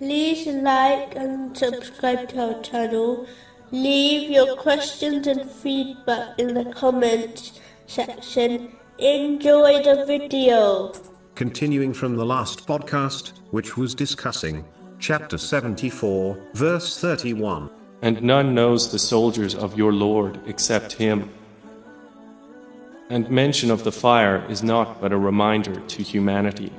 like and subscribe to our channel. Leave your questions and feedback in the comments section. Enjoy the video. Continuing from the last podcast, which was discussing chapter 74, verse 31. And none knows the soldiers of your Lord except him. And mention of the fire is not but a reminder to humanity.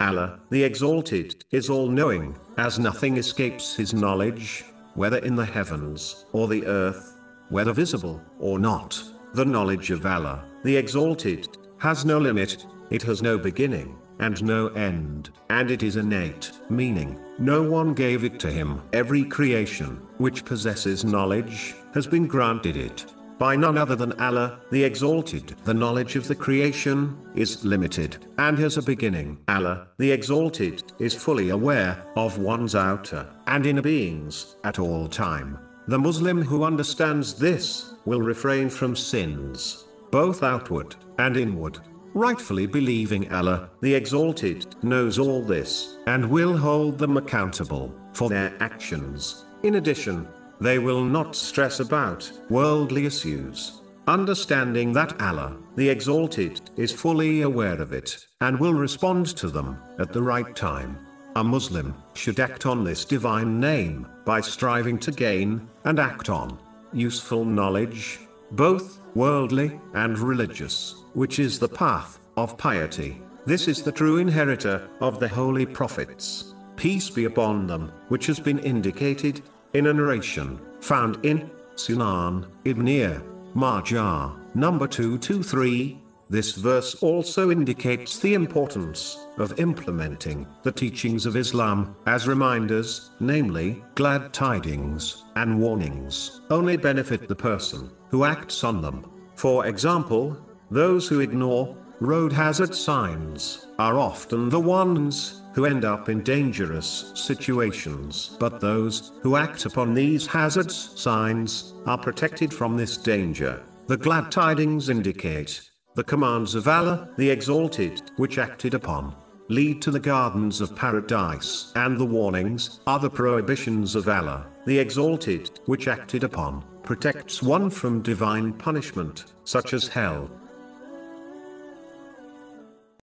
Allah, the Exalted, is all knowing, as nothing escapes his knowledge, whether in the heavens or the earth, whether visible or not. The knowledge of Allah, the Exalted, has no limit, it has no beginning, and no end, and it is innate, meaning, no one gave it to him. Every creation, which possesses knowledge, has been granted it by none other than Allah, the Exalted. The knowledge of the creation is limited and has a beginning. Allah, the Exalted, is fully aware of one's outer and inner beings at all time. The Muslim who understands this will refrain from sins, both outward and inward. Rightfully believing Allah, the Exalted, knows all this, and will hold them accountable for their actions. In addition, they will not stress about worldly issues. Understanding that Allah, the Exalted, is fully aware of it, and will respond to them at the right time. A Muslim should act on this divine name by striving to gain and act on useful knowledge, both worldly and religious, which is the path of piety. This is the true inheritor of the holy prophets, peace be upon them, which has been indicated in a narration found in Sunan Ibn Majah, number 223. This verse also indicates the importance of implementing the teachings of Islam as reminders, namely, glad tidings and warnings only benefit the person who acts on them. For example, those who ignore road hazard signs are often the ones who end up in dangerous situations. But those who act upon these hazards signs are protected from this danger. The glad tidings indicate the commands of Allah, the Exalted, which acted upon lead to the gardens of paradise, and the warnings are the prohibitions of Allah, the Exalted, which acted upon protects one from divine punishment, such as hell.